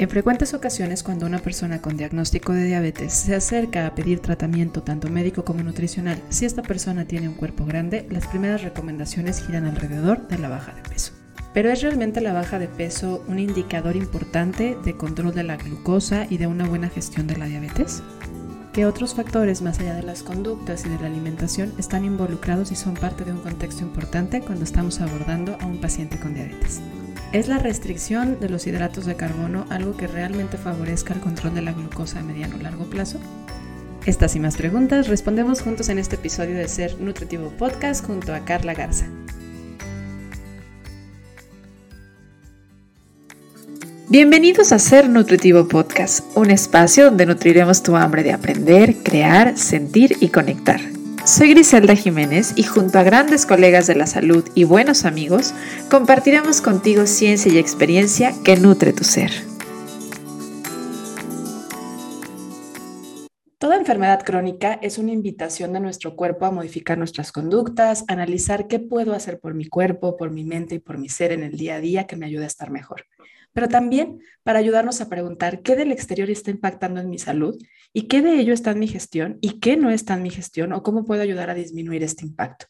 En frecuentes ocasiones cuando una persona con diagnóstico de diabetes se acerca a pedir tratamiento tanto médico como nutricional, si esta persona tiene un cuerpo grande, las primeras recomendaciones giran alrededor de la baja de peso. Pero ¿es realmente la baja de peso un indicador importante de control de la glucosa y de una buena gestión de la diabetes? ¿Qué otros factores más allá de las conductas y de la alimentación están involucrados y son parte de un contexto importante cuando estamos abordando a un paciente con diabetes? ¿Es la restricción de los hidratos de carbono algo que realmente favorezca el control de la glucosa a mediano o largo plazo? Estas y más preguntas respondemos juntos en este episodio de Ser Nutritivo Podcast junto a Carla Garza. Bienvenidos a Ser Nutritivo Podcast, un espacio donde nutriremos tu hambre de aprender, crear, sentir y conectar. Soy Griselda Jiménez y junto a grandes colegas de la salud y buenos amigos, compartiremos contigo ciencia y experiencia que nutre tu ser. Toda enfermedad crónica es una invitación de nuestro cuerpo a modificar nuestras conductas, analizar qué puedo hacer por mi cuerpo, por mi mente y por mi ser en el día a día que me ayude a estar mejor pero también para ayudarnos a preguntar qué del exterior está impactando en mi salud y qué de ello está en mi gestión y qué no está en mi gestión o cómo puedo ayudar a disminuir este impacto.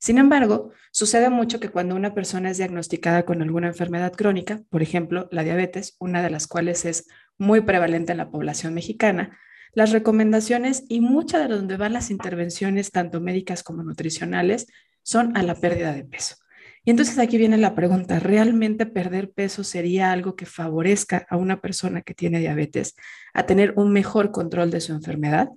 Sin embargo, sucede mucho que cuando una persona es diagnosticada con alguna enfermedad crónica, por ejemplo, la diabetes, una de las cuales es muy prevalente en la población mexicana, las recomendaciones y muchas de donde van las intervenciones, tanto médicas como nutricionales, son a la pérdida de peso. Y entonces aquí viene la pregunta, ¿realmente perder peso sería algo que favorezca a una persona que tiene diabetes a tener un mejor control de su enfermedad?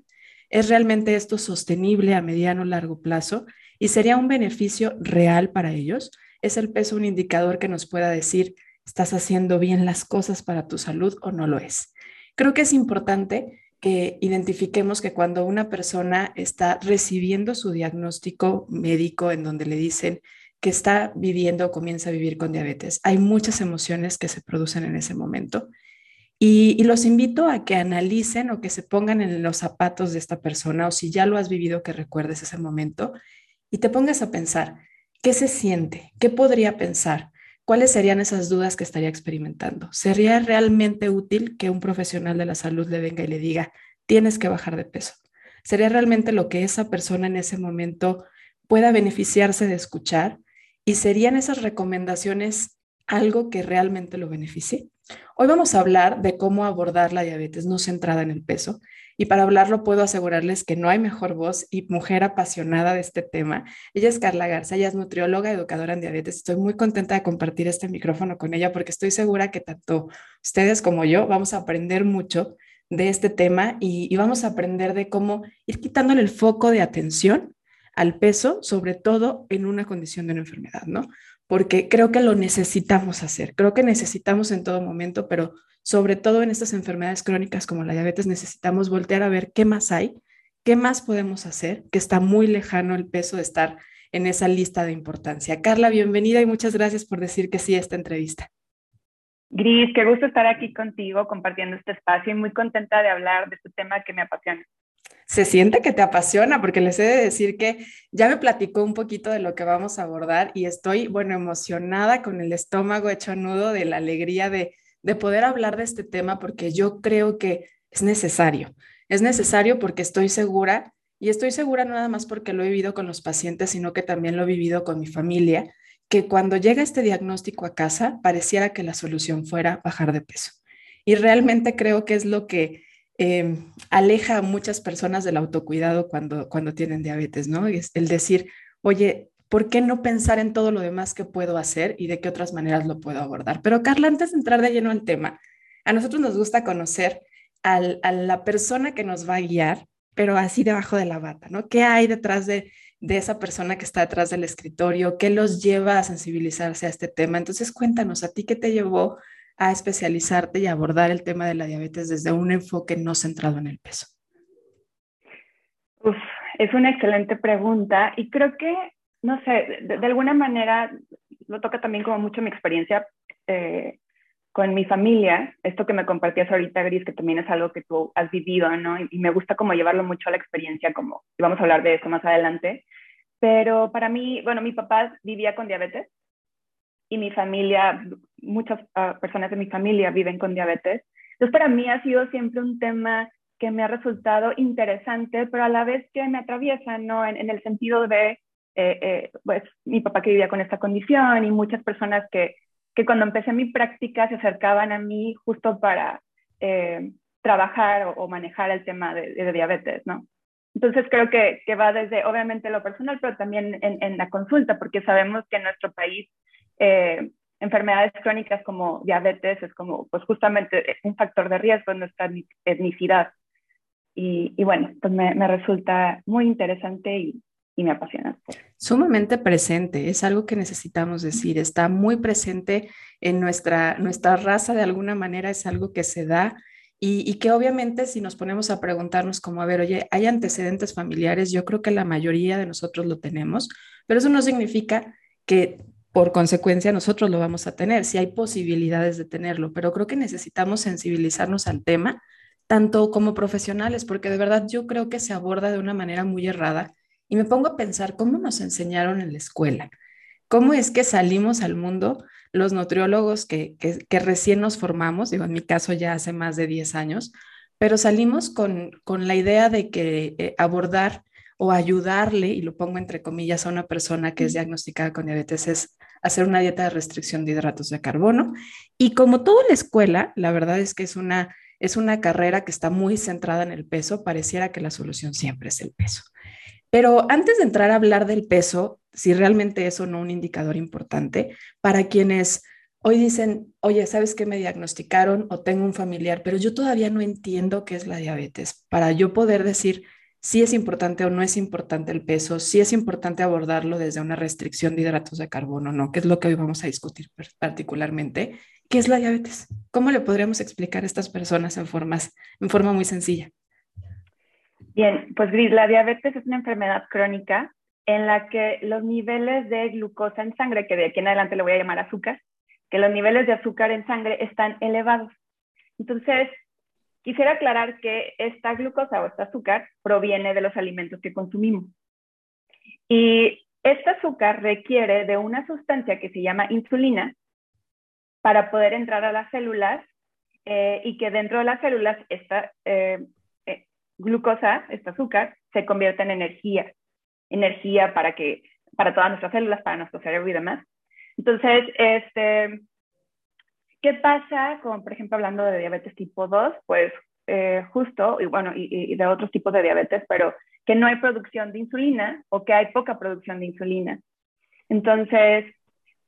¿Es realmente esto sostenible a mediano o largo plazo? ¿Y sería un beneficio real para ellos? ¿Es el peso un indicador que nos pueda decir, estás haciendo bien las cosas para tu salud o no lo es? Creo que es importante que identifiquemos que cuando una persona está recibiendo su diagnóstico médico en donde le dicen, que está viviendo o comienza a vivir con diabetes. Hay muchas emociones que se producen en ese momento y, los invito a que analicen o que se pongan en los zapatos de esta persona o si ya lo has vivido, que recuerdes ese momento y te pongas a pensar, ¿qué se siente? ¿Qué podría pensar? ¿Cuáles serían esas dudas que estaría experimentando? ¿Sería realmente útil que un profesional de la salud le venga y le diga, tienes que bajar de peso? ¿Sería realmente lo que esa persona en ese momento pueda beneficiarse de escuchar? ¿Y serían esas recomendaciones algo que realmente lo beneficie? Hoy vamos a hablar de cómo abordar la diabetes no centrada en el peso. Y para hablarlo puedo asegurarles que no hay mejor voz y mujer apasionada de este tema. Ella es Carla Garza, ella es nutrióloga, educadora en diabetes. Estoy muy contenta de compartir este micrófono con ella porque estoy segura que tanto ustedes como yo vamos a aprender mucho de este tema y, y vamos a aprender de cómo ir quitándole el foco de atención al peso, sobre todo en una condición de una enfermedad, ¿no? Porque creo que lo necesitamos hacer, creo que necesitamos en todo momento, pero sobre todo en estas enfermedades crónicas como la diabetes necesitamos voltear a ver qué más hay, qué más podemos hacer, que está muy lejano el peso de estar en esa lista de importancia. Carla, bienvenida y muchas gracias por decir que sí a esta entrevista. Gris, qué gusto estar aquí contigo compartiendo este espacio y muy contenta de hablar de este tema que me apasiona se siente que te apasiona, porque les he de decir que ya me platicó un poquito de lo que vamos a abordar y estoy, bueno, emocionada con el estómago hecho nudo de la alegría de, de poder hablar de este tema, porque yo creo que es necesario. Es necesario porque estoy segura, y estoy segura no nada más porque lo he vivido con los pacientes, sino que también lo he vivido con mi familia, que cuando llega este diagnóstico a casa, pareciera que la solución fuera bajar de peso. Y realmente creo que es lo que Em, aleja a muchas personas del autocuidado cuando, cuando tienen diabetes, ¿no? Es el decir, oye, ¿por qué no pensar en todo lo demás que puedo hacer y de qué otras maneras lo puedo abordar? Pero Carla, antes de entrar de lleno al tema, a nosotros nos gusta conocer a la persona que nos va a guiar, pero así debajo de la bata, ¿no? ¿Qué hay detrás de, de esa persona que está detrás del escritorio? ¿Qué los lleva a sensibilizarse a este tema? Entonces, cuéntanos, ¿a ti qué te llevó a especializarte y abordar el tema de la diabetes desde un enfoque no centrado en el peso? Es una excelente pregunta y creo que, no sé, de, alguna manera lo toca también como mucho mi experiencia eh, con mi familia, esto que me compartías ahorita, Gris, que también es algo que tú has vivido, ¿no? Y, y me gusta como llevarlo mucho a la experiencia, como, y vamos a hablar de eso más adelante, pero para mí, bueno, mi papá vivía con diabetes, y mi familia, muchas ah, personas de mi familia viven con diabetes. Entonces, para mí ha sido siempre un tema que me ha resultado interesante, pero a la vez que me atraviesa, ¿no? En, el sentido de, eh, eh, pues, mi papá que vivía con esta condición y muchas personas que, que cuando empecé mi práctica se acercaban a mí justo para eh, trabajar o, manejar el tema de, de, diabetes, ¿no? Entonces creo que, que, va desde, obviamente, lo personal, pero también en, en la consulta, porque sabemos que en nuestro país enfermedades crónicas como diabetes es como, pues justamente un factor de riesgo en nuestra etnicidad. Y, bueno, pues me, resulta muy interesante y, me apasiona. Sumamente presente, es algo que necesitamos decir, está muy presente en nuestra, nuestra raza de alguna manera, es algo que se da y, y, que obviamente si nos ponemos a preguntarnos como, a ver, oye, ¿hay antecedentes familiares? Yo creo que la mayoría de nosotros lo tenemos, pero eso no significa que por consecuencia nosotros lo vamos a tener, si hay posibilidades de tenerlo, pero creo que necesitamos sensibilizarnos al tema tanto como profesionales, porque de verdad yo creo que se aborda de una manera muy errada y me pongo a pensar cómo nos enseñaron en la escuela, cómo es que salimos al mundo los nutriólogos que, que, recién nos formamos, digo, en mi caso ya hace más de 10 años, pero salimos con, con la idea de que eh, abordar o ayudarle, y lo pongo entre comillas, a una persona que es diagnosticada con diabetes es hacer una dieta de restricción de hidratos de carbono. Y como toda la escuela, la verdad es que es una es una carrera que está muy centrada en el peso, pareciera que la solución siempre es el peso. Pero antes de entrar a hablar del peso, si realmente eso no es un indicador importante, para quienes hoy dicen, oye, ¿sabes qué me diagnosticaron o tengo un familiar, pero yo todavía no entiendo qué es la diabetes? Para yo poder decir si es importante o no es importante el peso, si es importante abordarlo desde una restricción de hidratos de carbono, ¿no? Que es lo que hoy vamos a discutir particularmente. ¿Qué es la diabetes? ¿Cómo le podríamos explicar a estas personas en, formas, en forma muy sencilla? Bien, pues Gris, la diabetes es una enfermedad crónica en la que los niveles de glucosa en sangre, que de aquí en adelante le voy a llamar azúcar, que los niveles de azúcar en sangre están elevados. Entonces, quisiera aclarar que esta glucosa o este azúcar proviene de los alimentos que consumimos. Y este azúcar requiere de una sustancia que se llama insulina, para poder entrar a las células eh, y que dentro de las células esta eh, eh, glucosa, este azúcar, se convierta en energía, energía para, que, para todas nuestras células, para nuestro cerebro y demás. Entonces, este, ¿qué pasa con, por ejemplo, hablando de diabetes tipo 2? Pues justo, y bueno, y, y de otros tipos de diabetes, pero que no hay producción de insulina o que hay poca producción de insulina. Entonces,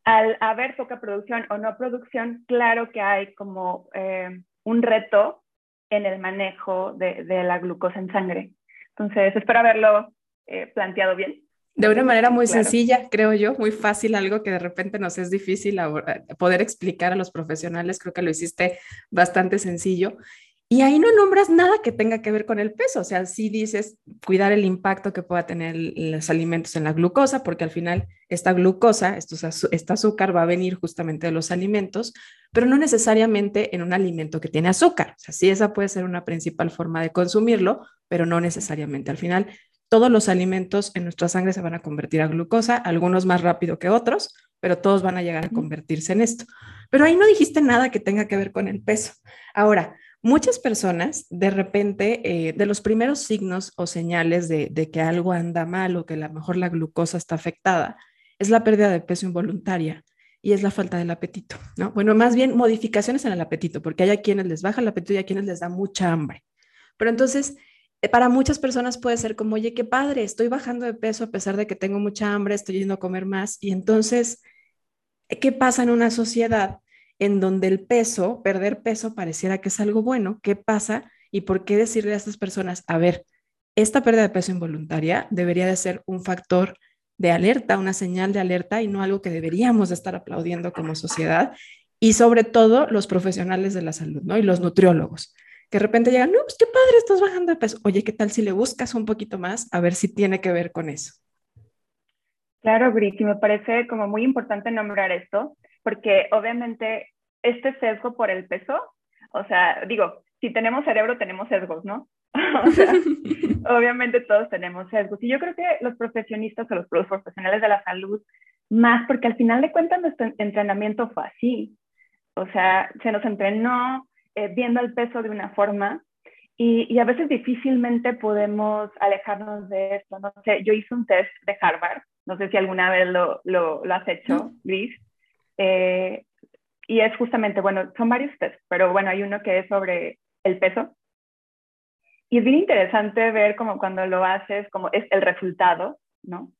al haber poca producción o no producción, claro que hay como eh, un reto en el manejo de, la glucosa en sangre. Entonces, espero haberlo eh, planteado bien. De una manera muy sencilla, creo yo, muy fácil, algo que de repente nos es difícil poder explicar a los profesionales, creo que lo hiciste bastante sencillo. Y ahí no nombras nada que tenga que ver con el peso, o sea, sí dices cuidar el impacto que pueda tener los alimentos en la glucosa, porque al final esta glucosa, este azúcar va a venir justamente de los alimentos, pero no necesariamente en un alimento que tiene azúcar. O sea, sí, esa puede ser una principal forma de consumirlo, pero no necesariamente. Al final, todos los alimentos en nuestra sangre se van a convertir a glucosa, algunos más rápido que otros, pero todos van a llegar a convertirse en esto. Pero ahí no dijiste nada que tenga que ver con el peso. Ahora, Muchas personas, de repente, eh, de los primeros signos o señales de, que algo anda mal o que a lo mejor la glucosa está afectada, es la pérdida de peso involuntaria y es la falta del apetito, ¿no? Bueno, más bien modificaciones en el apetito, porque hay a quienes les baja el apetito y a quienes les da mucha hambre. Pero entonces, para muchas personas puede ser como, oye, qué padre, estoy bajando de peso a pesar de que tengo mucha hambre, estoy yendo a comer más. Y entonces, ¿qué pasa en una sociedad en donde el peso, perder peso pareciera que es algo bueno. ¿Qué pasa? ¿Y por qué decirle a estas personas, a ver, esta pérdida de peso involuntaria debería de ser un factor de alerta, una señal de alerta y no algo que deberíamos estar aplaudiendo como sociedad? Y sobre todo los profesionales de la salud, ¿no? Y los nutriólogos, que de repente llegan, no, pues qué padre, estás bajando de peso. Oye, ¿qué tal si le buscas un poquito más a ver si tiene que ver con eso? Claro, Gris, y me parece como muy importante nombrar esto, porque obviamente este sesgo por el peso, o sea, digo, si tenemos cerebro tenemos sesgos, ¿no? o sea, obviamente todos tenemos sesgos. Y yo creo que los profesionistas o los profesionales de la salud, más porque al final de cuentas nuestro entrenamiento fue así. O sea, se nos entrenó eh, viendo el peso de una forma y, y, a veces difícilmente podemos alejarnos de esto. No sé, yo hice un test de Harvard, no sé si alguna vez lo, lo, lo has hecho, Luis, eh, y es justamente, bueno, son varios tests, pero bueno, hay uno que es sobre el peso. Y es bien interesante ver como cuando lo haces, como es el resultado, ¿no?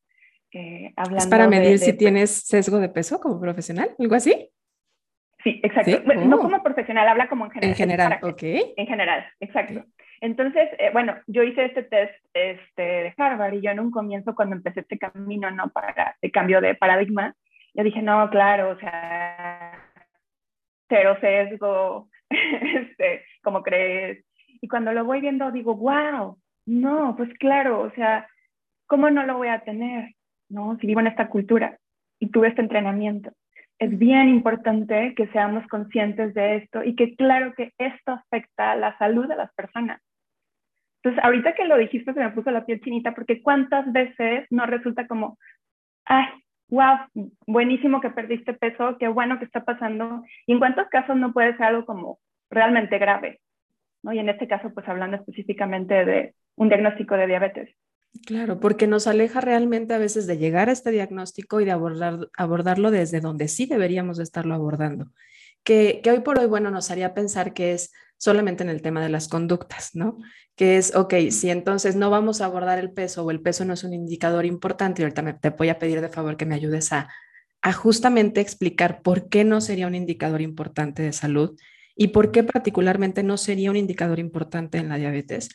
Eh, ¿Es para medir si tienes sesgo de peso como profesional? ¿Algo así? Sí, exacto. No oh. como profesional, habla como en general. En general, ok. En general, exacto. Entonces, eh, bueno, yo hice este test este, de Harvard y yo en un comienzo cuando empecé este camino, ¿no? Para el cambio de paradigma, yo dije, no, claro, o sea, cero sesgo, este, como crees. Y cuando lo voy viendo digo, wow, no, pues claro, o sea, ¿cómo no lo voy a tener? ¿No? Si vivo en esta cultura y tuve este entrenamiento es bien importante que seamos conscientes de esto y que claro que esto afecta a la salud de las personas. Entonces, ahorita que lo dijiste, se me puso la piel chinita porque cuántas veces no resulta como, ay, wow, buenísimo que perdiste peso, qué bueno que está pasando. Y en cuántos casos no puede ser algo como realmente grave, ¿no? Y en este caso, pues hablando específicamente de un diagnóstico de diabetes. Claro, porque nos aleja realmente a veces de llegar a este diagnóstico y de abordar, abordarlo desde donde sí deberíamos estarlo abordando. Que, que, hoy por hoy, bueno, nos haría pensar que es solamente en el tema de las conductas, ¿no? Que es, ok, si entonces no vamos a abordar el peso o el peso no es un indicador importante, y ahorita te voy a pedir de favor que me ayudes a justamente explicar por qué no sería un indicador importante de salud y por qué particularmente no sería un indicador importante en la diabetes,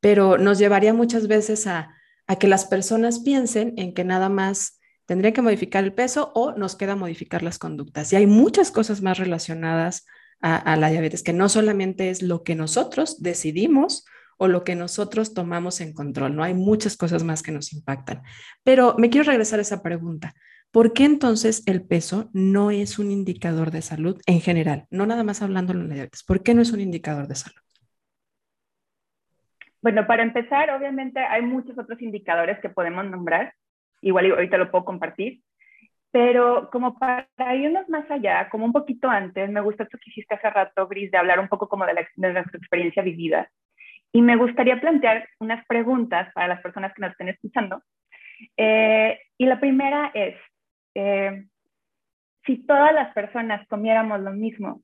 pero nos llevaría muchas veces a a que las personas piensen en que nada más tendrían que modificar el peso o nos queda modificar las conductas. Y hay muchas cosas más relacionadas a, la diabetes, que no solamente es lo que nosotros decidimos o lo que nosotros tomamos en control, ¿no? Hay muchas cosas más que nos impactan. Pero me quiero regresar a esa pregunta. ¿Por qué entonces el peso no es un indicador de salud en general? No nada más hablando de la diabetes. ¿Por qué no es un indicador de salud? Bueno, para empezar, obviamente hay muchos otros indicadores que podemos nombrar, igual ahorita lo puedo compartir, pero como para irnos más allá, como un poquito antes, me gusta esto que hiciste hace rato, Gris, de hablar un poco como de, la, de nuestra experiencia vivida. Y me gustaría plantear unas preguntas para las personas que nos estén escuchando. Eh, y la primera es, eh, si todas las personas comiéramos lo mismo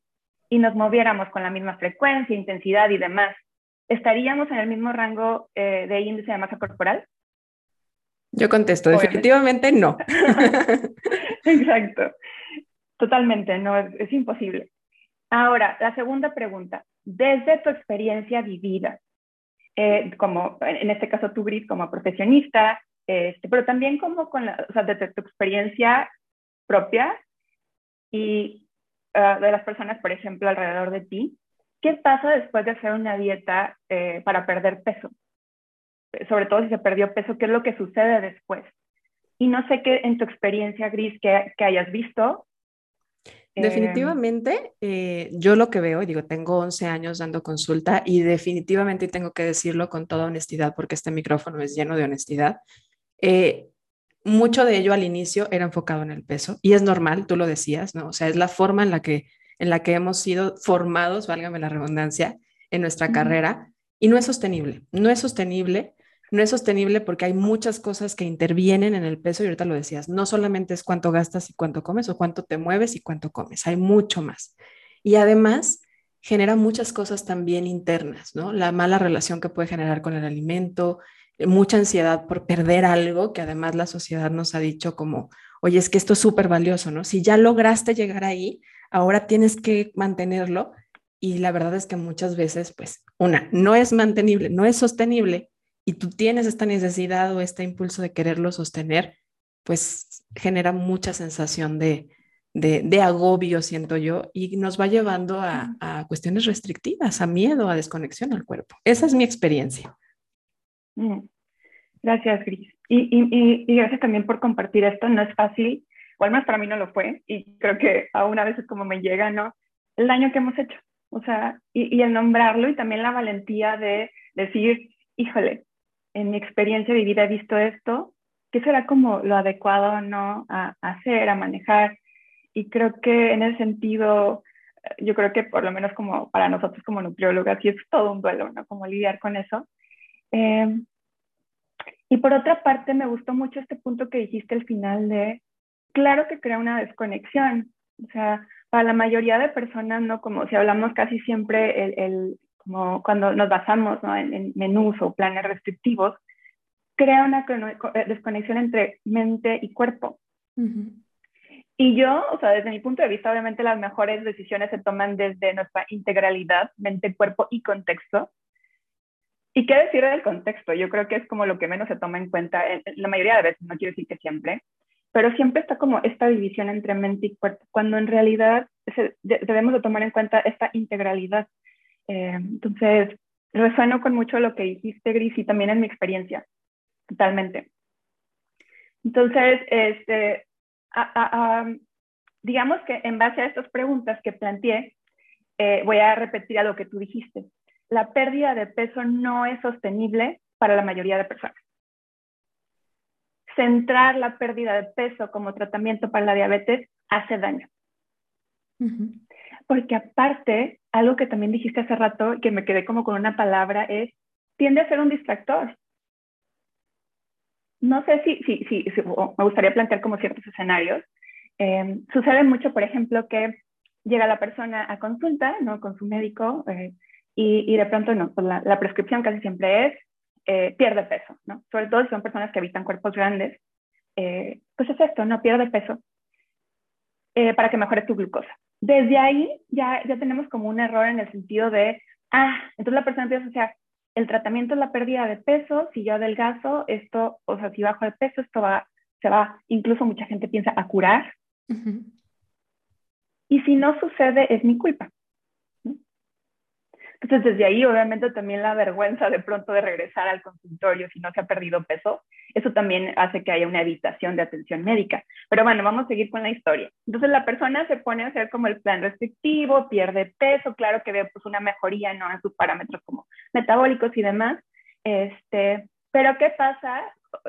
y nos moviéramos con la misma frecuencia, intensidad y demás, ¿estaríamos en el mismo rango eh, de índice de masa corporal? Yo contesto, definitivamente no. Exacto, totalmente, no, es, imposible. Ahora, la segunda pregunta, desde tu experiencia vivida, eh, como en este caso tú, Gris, como profesionista, este, pero también como con la, o sea, desde tu experiencia propia y ah, de las personas, por ejemplo, alrededor de ti, ¿Qué pasa después de hacer una dieta eh, para perder peso? Sobre todo si se perdió peso, ¿qué es lo que sucede después? Y no sé qué en tu experiencia, Gris, que, hayas visto. Definitivamente, eh, yo lo que veo, y digo, tengo 11 años dando consulta y definitivamente tengo que decirlo con toda honestidad porque este micrófono es lleno de honestidad. Eh, mucho de ello al inicio era enfocado en el peso y es normal, tú lo decías, ¿no? O sea, es la forma en la que en la que hemos sido formados, válgame la redundancia, en nuestra carrera y no es sostenible. No es sostenible, no es sostenible porque hay muchas cosas que intervienen en el peso y ahorita lo decías, no solamente es cuánto gastas y cuánto comes o cuánto te mueves y cuánto comes, hay mucho más. Y además genera muchas cosas también internas, ¿no? La mala relación que puede generar con el alimento, mucha ansiedad por perder algo que además la sociedad nos ha dicho como, oye, es que esto es súper valioso, ¿no? Si ya lograste llegar ahí, ahora tienes que mantenerlo y la verdad es que muchas veces, pues, una, no es mantenible, no es sostenible y tú tienes esta necesidad o este impulso de quererlo sostener, pues genera mucha sensación de, de, agobio, siento yo, y nos va llevando a, cuestiones restrictivas, a miedo, a desconexión al cuerpo. Esa es mi experiencia. Mm. Gracias, Gris. Y, y, y, gracias también por compartir esto. No es fácil al menos para mí no lo fue, y creo que aún a veces como me llega, ¿no? El daño que hemos hecho, o sea, y, el nombrarlo y también la valentía de decir, híjole, en mi experiencia vivida he visto esto, ¿qué será como lo adecuado, ¿no? A, hacer, a manejar. Y creo que en ese sentido, yo creo que por lo menos como para nosotros como nutriólogas, sí es todo un duelo, ¿no? Como lidiar con eso. Eh, y por otra parte, me gustó mucho este punto que dijiste al final de, claro que crea una desconexión. O sea, para la mayoría de personas, ¿no? Como si hablamos casi siempre, el, el como cuando nos basamos ¿no? en, menús o planes restrictivos, crea una eh, desconexión entre mente y cuerpo. Y yo, o sea, desde mi punto de vista, obviamente las mejores decisiones se toman desde nuestra integralidad, mente, cuerpo y contexto. ¿Y qué decir del contexto? Yo creo que es como lo que menos se toma en cuenta, la mayoría de veces, no quiero decir que siempre, pero siempre está como esta división entre mente y cuerpo, cuando en realidad debemos de tomar en cuenta esta integralidad. Eh, entonces, resueno con mucho lo que dijiste, Gris, y también en mi experiencia, totalmente. Entonces, este, digamos que en base a estas preguntas que planteé, eh, voy a repetir a lo que tú dijiste. La pérdida de peso no es sostenible para la mayoría de personas. Centrar la pérdida de peso como tratamiento para la diabetes hace daño. Porque aparte, algo que también dijiste hace rato, que me quedé como con una palabra, es, tiende a ser un distractor. No sé si, si, si, me gustaría plantear como ciertos escenarios. Eh, sucede mucho, por ejemplo, que llega la persona a consulta, ¿no? Con su médico eh, y, y, de pronto, no, pues la, la, prescripción casi siempre es eh, pierde peso, ¿no? Sobre todo si son personas que habitan cuerpos grandes, pues es esto, ¿no? Pierde peso para que mejore tu glucosa desde ahí ya, ya tenemos como un error en el sentido de, ah, entonces la persona empieza a asociar, el tratamiento es la pérdida de peso, si yo adelgazo, esto, o sea, si bajo de peso, esto va, se va, incluso mucha gente piensa a curar. Y si no sucede, es mi culpa. Entonces, desde ahí, obviamente, también la vergüenza de pronto de regresar al consultorio si no se ha perdido peso, eso también hace que haya una evitación de atención médica. Pero bueno, vamos a seguir con la historia. Entonces, la persona se pone a hacer como el plan restrictivo, pierde peso, claro que ve pues una mejoría ¿no? en sus parámetros como metabólicos y demás. Este, pero, ¿qué pasa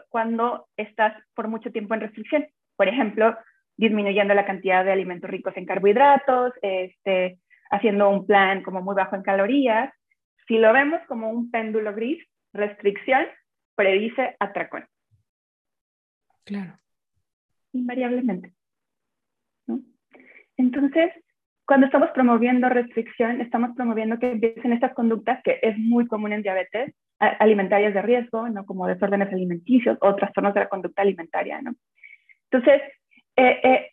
cuando estás por mucho tiempo en restricción? Por ejemplo, disminuyendo la cantidad de alimentos ricos en carbohidratos, este, haciendo un plan como muy bajo en calorías. Si lo vemos como un péndulo gris, restricción predice atracón. Claro. Invariablemente. Entonces, cuando estamos promoviendo restricción, estamos promoviendo que empiecen estas conductas que es muy común en diabetes, alimentarias de riesgo, ¿no? como desórdenes alimenticios o trastornos de la conducta alimentaria. ¿no? Entonces, eh, eh,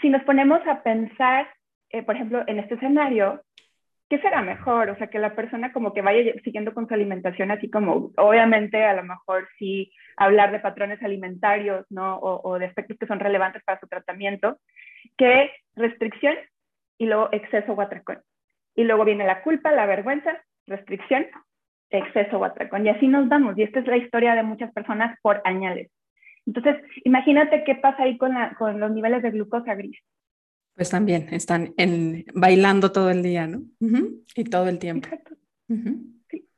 si nos ponemos a pensar eh, por ejemplo, en este escenario, ¿qué será mejor? O sea, que la persona como que vaya siguiendo con su alimentación, así como, obviamente, a lo mejor sí hablar de patrones alimentarios, ¿no? O, de aspectos que son relevantes para su tratamiento, que restricción y luego exceso o atracón. Y luego viene la culpa, la vergüenza, restricción, exceso o atracón. Y así nos damos. Y esta es la historia de muchas personas por añales. Entonces, imagínate qué pasa ahí con, con los niveles de glucosa gris. Pues también están en, bailando todo el día, ¿no? Y todo el tiempo. Exacto. sí.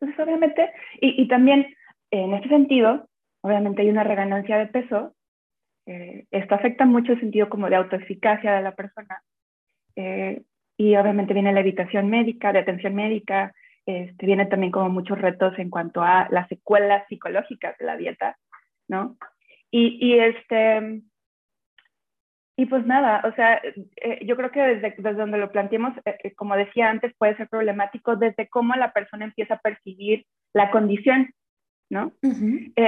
Entonces, obviamente, y, y, también en este sentido, obviamente hay una reganancia de peso. Eh, esto afecta mucho el sentido como de autoeficacia de la persona. Eh, y obviamente viene la evitación médica, de atención médica, este, viene también como muchos retos en cuanto a las secuelas psicológicas de la dieta, ¿no? Y, y este, y pues nada, o sea, eh, yo creo que desde, desde donde lo planteemos, eh, eh, como decía antes, puede ser problemático desde cómo la persona empieza a percibir la condición, ¿no?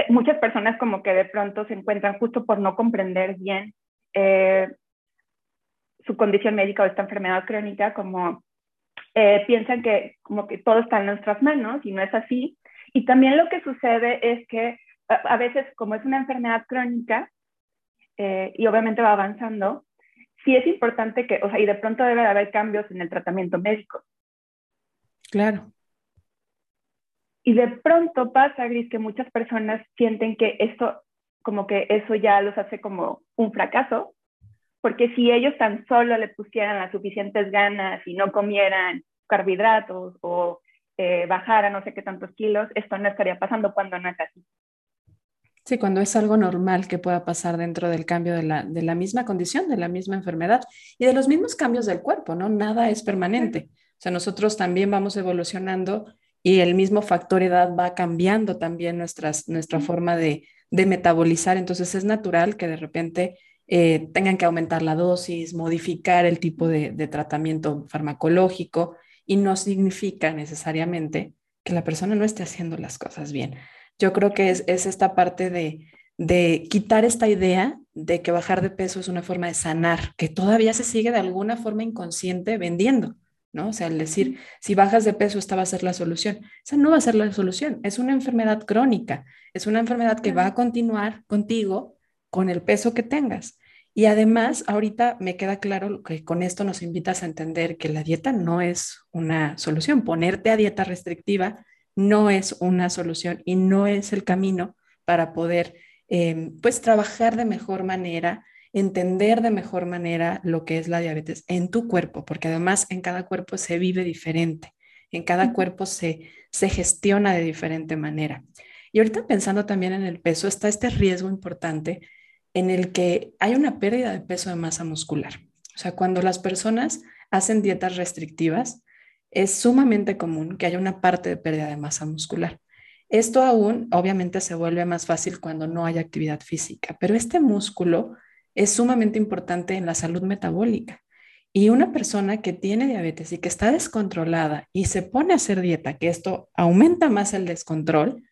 muchas personas como que de pronto se encuentran justo por no comprender bien su condición médica o esta enfermedad crónica, como piensan que como que todo está en nuestras manos y no es así. Y también lo que sucede es que a veces como es una enfermedad crónica, eh, y obviamente va avanzando, sí es importante que, o sea, y de pronto debe haber cambios en el tratamiento médico. Claro. Y de pronto pasa, Gris, que muchas personas sienten que esto, como que eso ya los hace como un fracaso, porque si ellos tan solo le pusieran las suficientes ganas y no comieran carbohidratos o eh, bajaran no sé qué tantos kilos, esto no estaría pasando cuando no es así. Sí, cuando es algo normal que pueda pasar dentro del cambio de la, de la misma condición, de la misma enfermedad y de los mismos cambios del cuerpo, ¿no? Nada es permanente. O sea, nosotros también vamos evolucionando y el mismo factor edad va cambiando también nuestras, nuestra forma de, de metabolizar. Entonces es natural que de repente eh, tengan que aumentar la dosis, modificar el tipo de, de tratamiento farmacológico y no significa necesariamente que la persona no esté haciendo las cosas bien. Yo creo que es, esta parte de, quitar esta idea de que bajar de peso es una forma de sanar, que todavía se sigue de alguna forma inconsciente vendiendo, ¿no? O sea, el decir, si bajas de peso, esta va a ser la solución. Esa no va a ser la solución, es una enfermedad crónica, es una enfermedad que va a continuar contigo con el peso que tengas. Y además, ahorita me queda claro que con esto nos invitas a entender que la dieta no es una solución. Ponerte a dieta restrictiva no es una solución y no es el camino para poder em, pues trabajar de mejor manera, entender de mejor manera lo que es la diabetes en tu cuerpo, porque además en cada cuerpo se vive diferente, en cada cuerpo se, se gestiona de diferente manera. Y ahorita pensando también en el peso, está este riesgo importante en el que hay una pérdida de peso de masa muscular. O sea, cuando las personas hacen dietas restrictivas, es sumamente común que haya una parte de pérdida de masa muscular. Esto aún obviamente se vuelve más fácil cuando no hay actividad física, pero este músculo es sumamente importante en la salud metabólica. Y una persona que tiene diabetes y que está descontrolada y se pone a hacer dieta, que esto aumenta más el descontrol,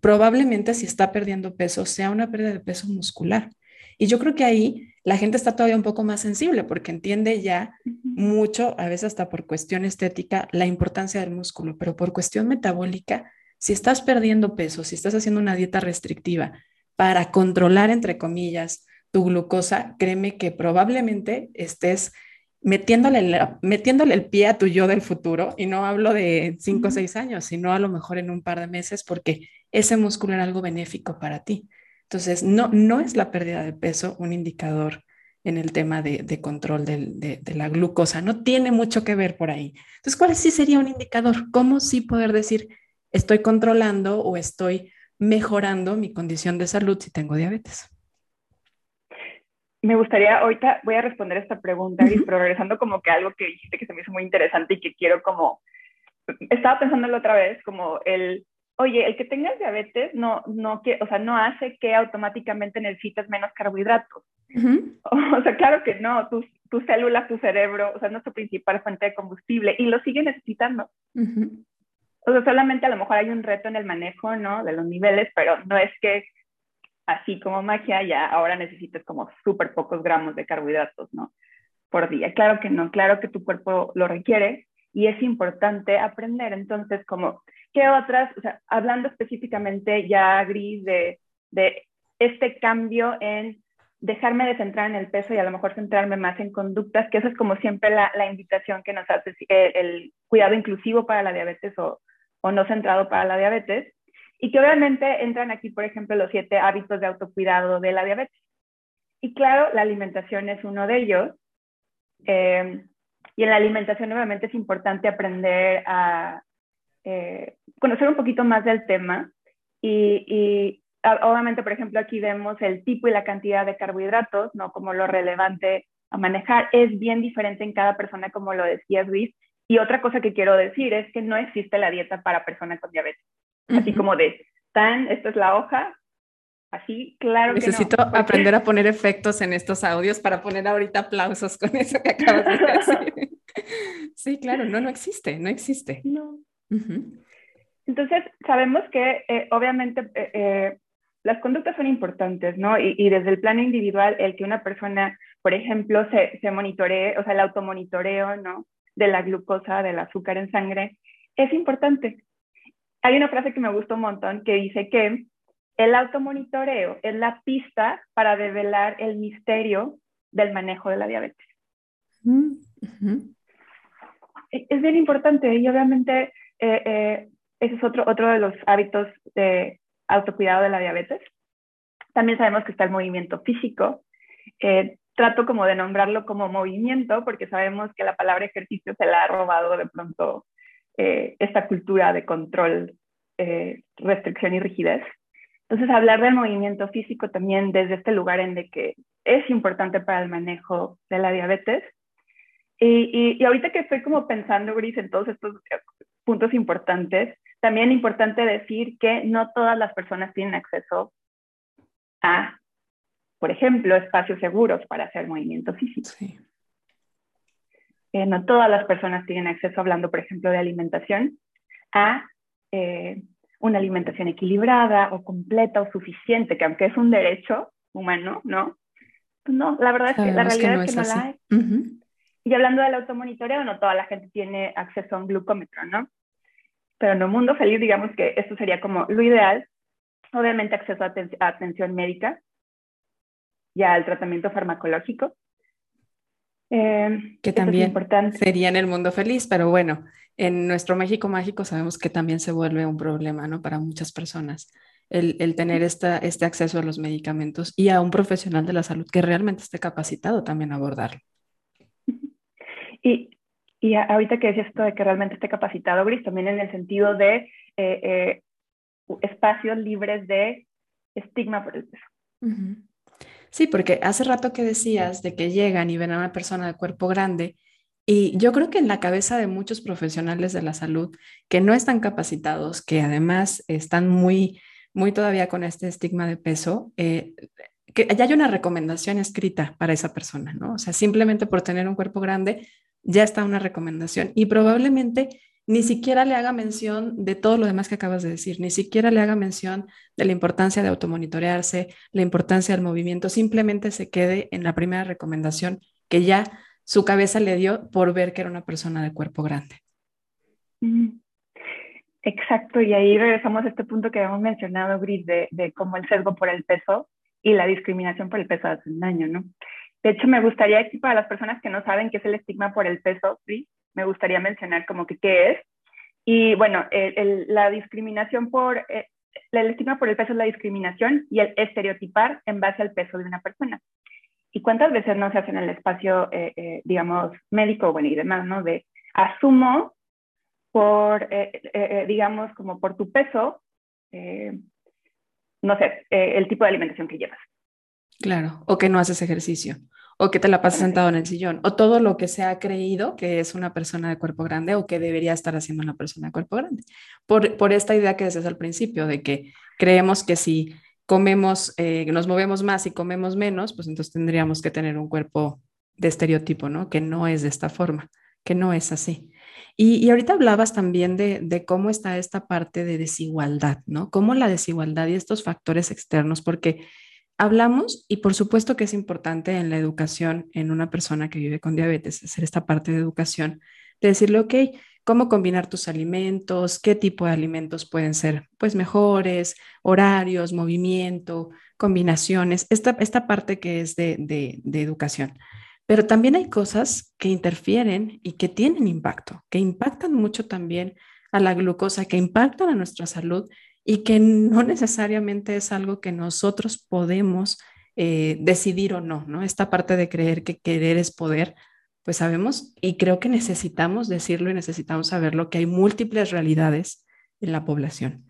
probablemente si está perdiendo peso sea una pérdida de peso muscular. Y yo creo que ahí la gente está todavía un poco más sensible porque entiende ya mucho, a veces hasta por cuestión estética, la importancia del músculo, pero por cuestión metabólica, si estás perdiendo peso, si estás haciendo una dieta restrictiva para controlar, entre comillas, tu glucosa, créeme que probablemente estés metiéndole, metiéndole el pie a tu yo del futuro, y no hablo de cinco o seis años, sino a lo mejor en un par de meses, porque ese músculo era algo benéfico para ti. Entonces, no, no es la pérdida de peso un indicador en el tema de, control de, la glucosa. No tiene mucho que ver por ahí. Entonces, ¿cuál sí sería un indicador? ¿Cómo sí poder decir, estoy controlando o estoy mejorando mi condición de salud si tengo diabetes? Me gustaría, ahorita voy a responder esta pregunta, pero regresando como que algo que dijiste que se me hizo muy interesante y que quiero como, estaba pensándolo otra vez, como el oye, el que tengas diabetes no, no, o sea, no hace que automáticamente necesites menos carbohidratos. O sea, claro que no, tus, tus células, tu cerebro, o sea, es nuestra principal fuente de combustible y lo sigue necesitando. O sea, solamente a lo mejor hay un reto en el manejo, ¿no? De los niveles, pero no es que así como magia ya ahora necesites como súper pocos gramos de carbohidratos, ¿no? Por día. Claro que no, claro que tu cuerpo lo requiere y es importante aprender. Entonces, como ¿Qué otras, o sea, hablando específicamente ya, Gris, de, de este cambio en dejarme de centrar en el peso y a lo mejor centrarme más en conductas, que eso es como siempre la, la invitación que nos hace el, cuidado inclusivo para la diabetes o, o, no centrado para la diabetes. Y que obviamente entran aquí, por ejemplo, los siete hábitos de autocuidado de la diabetes. Y claro, la alimentación es uno de ellos. Eh, y en la alimentación obviamente es importante aprender a, eh, conocer un poquito más del tema y, obviamente, por ejemplo, aquí vemos el tipo y la cantidad de carbohidratos, ¿no? Como lo relevante a manejar. Es bien diferente en cada persona, como lo decía Luis. Y otra cosa que quiero decir es que no existe la dieta para personas con diabetes. Así como de, tan, esta es la hoja, Así, claro. Necesito aprender a poner efectos en estos audios para poner ahorita aplausos con eso que acabas de decir. sí, claro, no, no existe, no existe. No. Entonces, sabemos que eh, obviamente eh, eh, las conductas son importantes, ¿no? Y, desde el plano individual, el que una persona, por ejemplo, se, se monitoree, o sea, el automonitoreo, ¿no? De la glucosa, del azúcar en sangre, es importante. Hay una frase que me gusta un montón que dice que el automonitoreo es la pista para develar el misterio del manejo de la diabetes. Mm, e, es bien importante y obviamente eh, eh, ese es otro, otro de los hábitos de autocuidado de la diabetes. También sabemos que está el movimiento físico. Eh, trato como de nombrarlo como movimiento porque sabemos que la palabra ejercicio se la ha robado de pronto esta cultura de control, restricción y rigidez. Entonces, hablar del movimiento físico también desde este lugar en de que es importante para el manejo de la diabetes. Y, y, ahorita que estoy como pensando, Gris, en todos estos puntos importantes, también es importante decir que no todas las personas tienen acceso a, por ejemplo, espacios seguros para hacer movimiento físico. Eh, no todas las personas tienen acceso, hablando, por ejemplo, de alimentación, a eh, una alimentación equilibrada o completa o suficiente, que aunque es un derecho humano, ¿no? Pues no, la verdad es que la realidad es que no la hay. Y hablando del automonitoreo, no toda la gente tiene acceso a un glucómetro, ¿no? Pero en un mundo feliz, digamos que esto sería como lo ideal. Obviamente acceso a, atención médica y al tratamiento farmacológico. Eh, que también sería en el mundo feliz, pero bueno, en nuestro México mágico sabemos que también se vuelve un problema, ¿no? Para muchas personas. El, el, tener esta, este acceso a los medicamentos y a un profesional de la salud que realmente esté capacitado también a abordarlo. Y, y ahorita que decías esto de que realmente esté capacitado, Gris, también en el sentido de eh, eh, espacios libres de estigma por el peso. Sí, porque hace rato que decías de que llegan y ven a una persona de cuerpo grande y yo creo que en la cabeza de muchos profesionales de la salud que no están capacitados, que además están muy, muy todavía con este estigma de peso, eh, que ya hay una recomendación escrita para esa persona, ¿no? O sea, simplemente por tener un cuerpo grande ya está una recomendación y probablemente ni siquiera le haga mención de todo lo demás que acabas de decir, ni siquiera le haga mención de la importancia de automonitorearse, la importancia del movimiento, simplemente se quede en la primera recomendación que ya su cabeza le dio por ver que era una persona de cuerpo grande. Exacto, y ahí regresamos a este punto que habíamos mencionado, Gris, de, de cómo el sesgo por el peso y la discriminación por el peso hacen daño, ¿no? De hecho, me gustaría decir para las personas que no saben qué es el estigma por el peso, Gris, me gustaría mencionar como que qué es. Y bueno, la discriminación por, eh, el estigma por el peso es la discriminación y el estereotipar en base al peso de una persona. ¿Y cuántas veces no se hace en el espacio, eh, eh, digamos, médico, bueno, y demás, ¿no? De asumo por, eh, digamos, como por tu peso, no sé, el tipo de alimentación que llevas. Claro, o que no haces ejercicio, o que te la pasas sentado en el sillón, o todo lo que se ha creído que es una persona de cuerpo grande o que debería estar haciendo una persona de cuerpo grande. Por, por esta idea que decías al principio, de que creemos que si comemos, eh, nos movemos más y comemos menos, pues entonces tendríamos que tener un cuerpo de estereotipo, ¿no? Que no es de esta forma, que no es así. Y, ahorita hablabas también de, de, cómo está esta parte de desigualdad, ¿no? Cómo la desigualdad y estos factores externos, porque hablamos, y por supuesto que es importante en la educación, en una persona que vive con diabetes, hacer esta parte de educación, de decirle, ok, cómo combinar tus alimentos, qué tipo de alimentos pueden ser pues mejores, horarios, movimiento, combinaciones, esta, esta parte que es de, de, educación. Pero también hay cosas que interfieren y que tienen impacto, que impactan mucho también a la glucosa, que impactan a nuestra salud y que no necesariamente es algo que nosotros podemos eh, decidir o no, ¿no? Esta parte de creer que querer es poder, pues sabemos y creo que necesitamos decirlo y necesitamos saberlo que hay múltiples realidades en la población.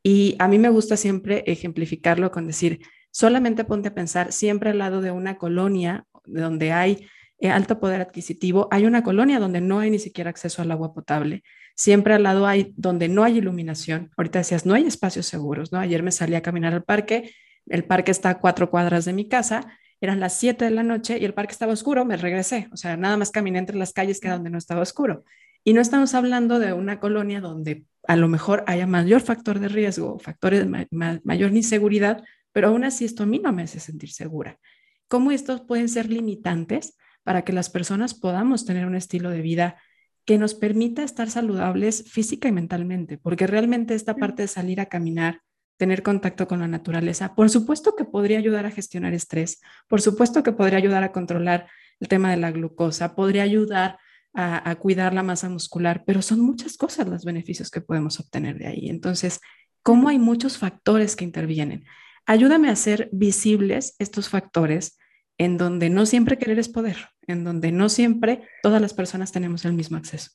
Y a mí me gusta siempre ejemplificarlo con decir, solamente ponte a pensar siempre al lado de una colonia donde hay alto poder adquisitivo, hay una colonia donde no hay ni siquiera acceso al agua potable, siempre al lado hay donde no hay iluminación. Ahorita decías, no hay espacios seguros, ¿no? Ayer me salí a caminar al parque, el parque está a cuatro cuadras de mi casa eran las 7 de la noche y el parque estaba oscuro, me regresé. O sea, nada más caminé entre las calles que donde no estaba oscuro. Y no estamos hablando de una colonia donde a lo mejor haya mayor factor de riesgo, factores de mayor inseguridad, pero aún así esto a mí no me hace sentir segura. ¿Cómo estos pueden ser limitantes para que las personas podamos tener un estilo de vida que nos permita estar saludables física y mentalmente? Porque realmente esta parte de salir a caminar, tener contacto con la naturaleza. Por supuesto que podría ayudar a gestionar estrés, por supuesto que podría ayudar a controlar el tema de la glucosa, podría ayudar a, cuidar la masa muscular, pero son muchas cosas los beneficios que podemos obtener de ahí. Entonces, ¿cómo hay muchos factores que intervienen? Ayúdame a hacer visibles estos factores en donde no siempre querer es poder, en donde no siempre todas las personas tenemos el mismo acceso.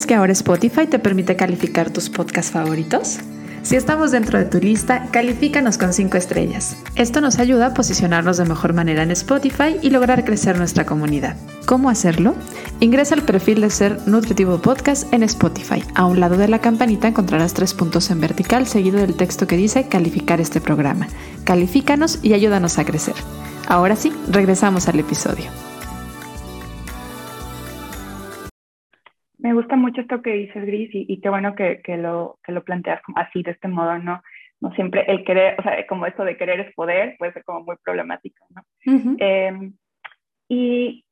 ¿Es que ahora Spotify te permite calificar tus podcasts favoritos? Si estamos dentro de tu lista, califícanos con 5 estrellas. Esto nos ayuda a posicionarnos de mejor manera en Spotify y lograr crecer nuestra comunidad. ¿Cómo hacerlo? Ingresa al perfil de Ser Nutritivo Podcast en Spotify. A un lado de la campanita encontrarás tres puntos en vertical seguido del texto que dice calificar este programa. Califícanos y ayúdanos a crecer. Ahora sí, regresamos al episodio. Me gusta mucho esto que dices, Gris, y, qué bueno que, lo, que lo planteas así, de este modo, ¿no? No siempre el querer, o sea, como esto de querer es poder, puede ser como muy problemático, ¿no? Em, y,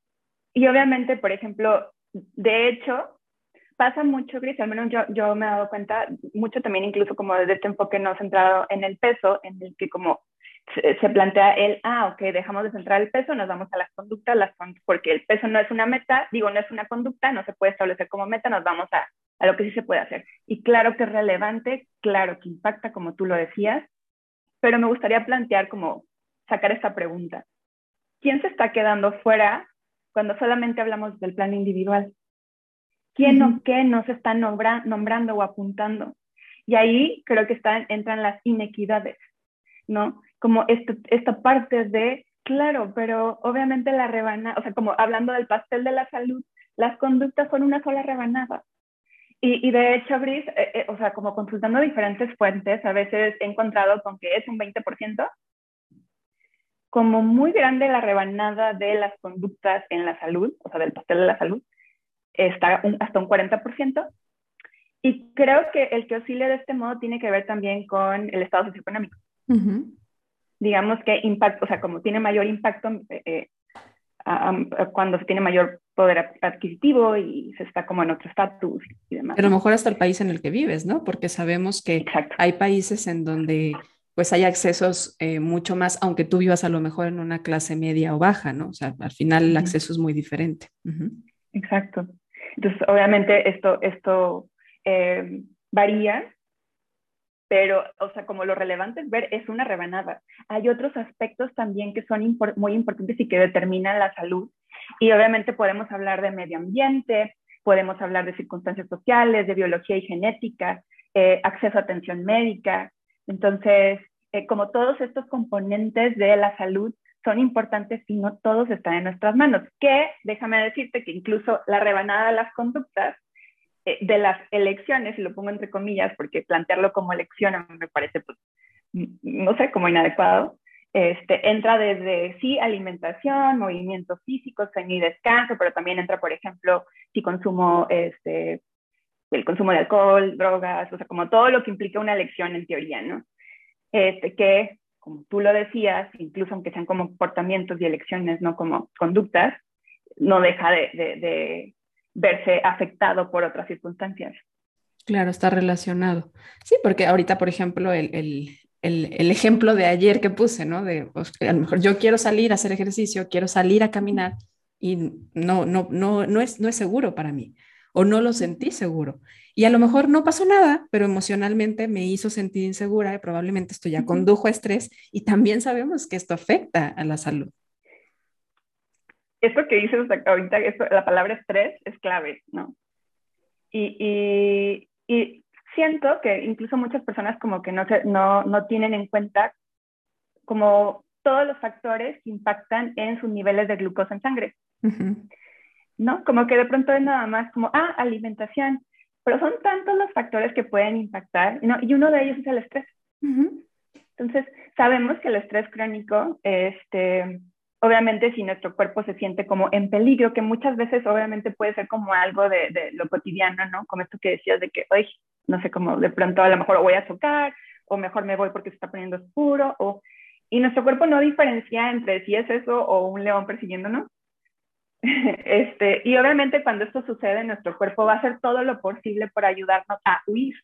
y obviamente, por ejemplo, de hecho, pasa mucho, Gris, al menos yo, yo me he dado cuenta, mucho también incluso como desde este enfoque no centrado en el peso, en el que como se, plantea el, ah, ok, dejamos de centrar el peso, nos vamos a las conductas, las, porque el peso no es una meta, digo, no es una conducta, no se puede establecer como meta, nos vamos a, a lo que sí se puede hacer. Y claro que es relevante, claro que impacta, como tú lo decías, pero me gustaría plantear como sacar esta pregunta. ¿Quién se está quedando fuera cuando solamente hablamos del plan individual? ¿Quién o qué nos está nombrando o apuntando? Y ahí creo que están, entran las inequidades, ¿no? como esta parte de, claro, pero obviamente la rebanada, o sea, como hablando del pastel de la salud, las conductas son una sola rebanada. Y, y de hecho, Brice, eh, eh, o sea, como consultando diferentes fuentes, a veces he encontrado con que es un 20%, como muy grande la rebanada de las conductas en la salud, o sea, del pastel de la salud, está hasta un 40%. Y creo que el que oscile de este modo tiene que ver también con el estado socioeconómico. Uh digamos que impacto, o sea, como tiene mayor impacto eh, eh, cuando se tiene mayor poder adquisitivo y se está como en otro estatus y demás. Pero a lo mejor hasta el país en el que vives, ¿no? Porque sabemos que hay países en donde pues hay accesos eh, mucho más, aunque tú vivas a lo mejor en una clase media o baja, ¿no? O sea, al final el acceso es muy diferente. Exacto. Entonces, obviamente esto, esto varía pero, o sea, como lo relevante es ver, es una rebanada. Hay otros aspectos también que son muy importantes y que determinan la salud. Y obviamente podemos hablar de medio ambiente, podemos hablar de circunstancias sociales, de biología y genética, eh, acceso a atención médica. Entonces, eh, como todos estos componentes de la salud son importantes y no todos están en nuestras manos. Que déjame decirte que incluso la rebanada de las conductas de las elecciones, y lo pongo entre comillas porque plantearlo como elección me parece, pues, no sé, como inadecuado, este, entra desde, sí, alimentación, movimiento físico, sueño y descanso, pero también entra, por ejemplo, si consumo, este, el consumo de alcohol, drogas, o sea, como todo lo que implica una elección en teoría, ¿no? Este, que, como tú lo decías, incluso aunque sean como comportamientos y elecciones, no como conductas, no deja de verse afectado por otras circunstancias. Claro, está relacionado. Sí, porque ahorita, por ejemplo, el, el, el, ejemplo de ayer que puse, ¿no? De, pues, a lo mejor yo quiero salir a hacer ejercicio, quiero salir a caminar y no, no, no, no, es, no es seguro para mí o no lo sentí seguro. Y a lo mejor no pasó nada, pero emocionalmente me hizo sentir insegura y probablemente esto ya condujo a estrés y también sabemos que esto afecta a la salud esto que dices ahorita, la palabra estrés es clave, ¿no? Y, y, siento que incluso muchas personas como que no, se, no, no tienen en cuenta como todos los factores que impactan en sus niveles de glucosa en sangre. ¿No? Como que de pronto es nada más como, ah, alimentación, pero son tantos los factores que pueden impactar, ¿no? y uno de ellos es el estrés. Entonces, sabemos que el estrés crónico este, obviamente si nuestro cuerpo se siente como en peligro, que muchas veces obviamente puede ser como algo de, lo cotidiano, ¿no? Como esto que decías de que, hoy, no sé, como de pronto a lo mejor voy a chocar, o mejor me voy porque se está poniendo oscuro, o... Y nuestro cuerpo no diferencia entre si es eso o un león persiguiéndonos. este, y obviamente cuando esto sucede, nuestro cuerpo va a hacer todo lo posible por ayudarnos a huir.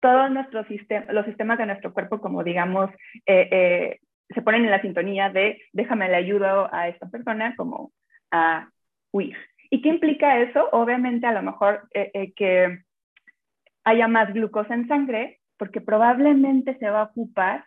Todos nuestros sistemas, los sistemas de nuestro cuerpo, como digamos, eh, eh, se ponen en la sintonía de déjame le ayudo a esta persona como a huir. ¿Y qué implica eso? Obviamente a lo mejor eh, eh, que haya más glucosa en sangre porque probablemente se va a ocupar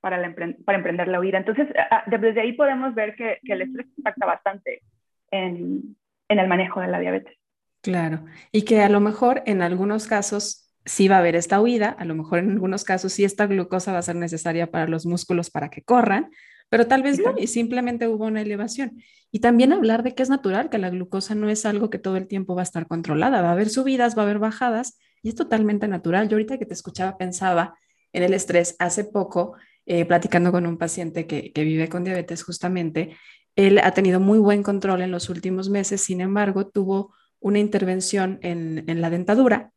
para, para emprender la huida. Entonces, desde ahí podemos ver que, que, el estrés impacta bastante en, en el manejo de la diabetes. Claro, y que a lo mejor en algunos casos sí va a haber esta huida, a lo mejor en algunos casos sí esta glucosa va a ser necesaria para los músculos para que corran, pero tal vez no, y simplemente hubo una elevación. Y también hablar de que es natural, que la glucosa no es algo que todo el tiempo va a estar controlada, va a haber subidas, va a haber bajadas, y es totalmente natural. Yo ahorita que te escuchaba pensaba en el estrés hace poco, eh, platicando con un paciente que, que vive con diabetes justamente, él ha tenido muy buen control en los últimos meses, sin embargo, tuvo una intervención en, en la dentadura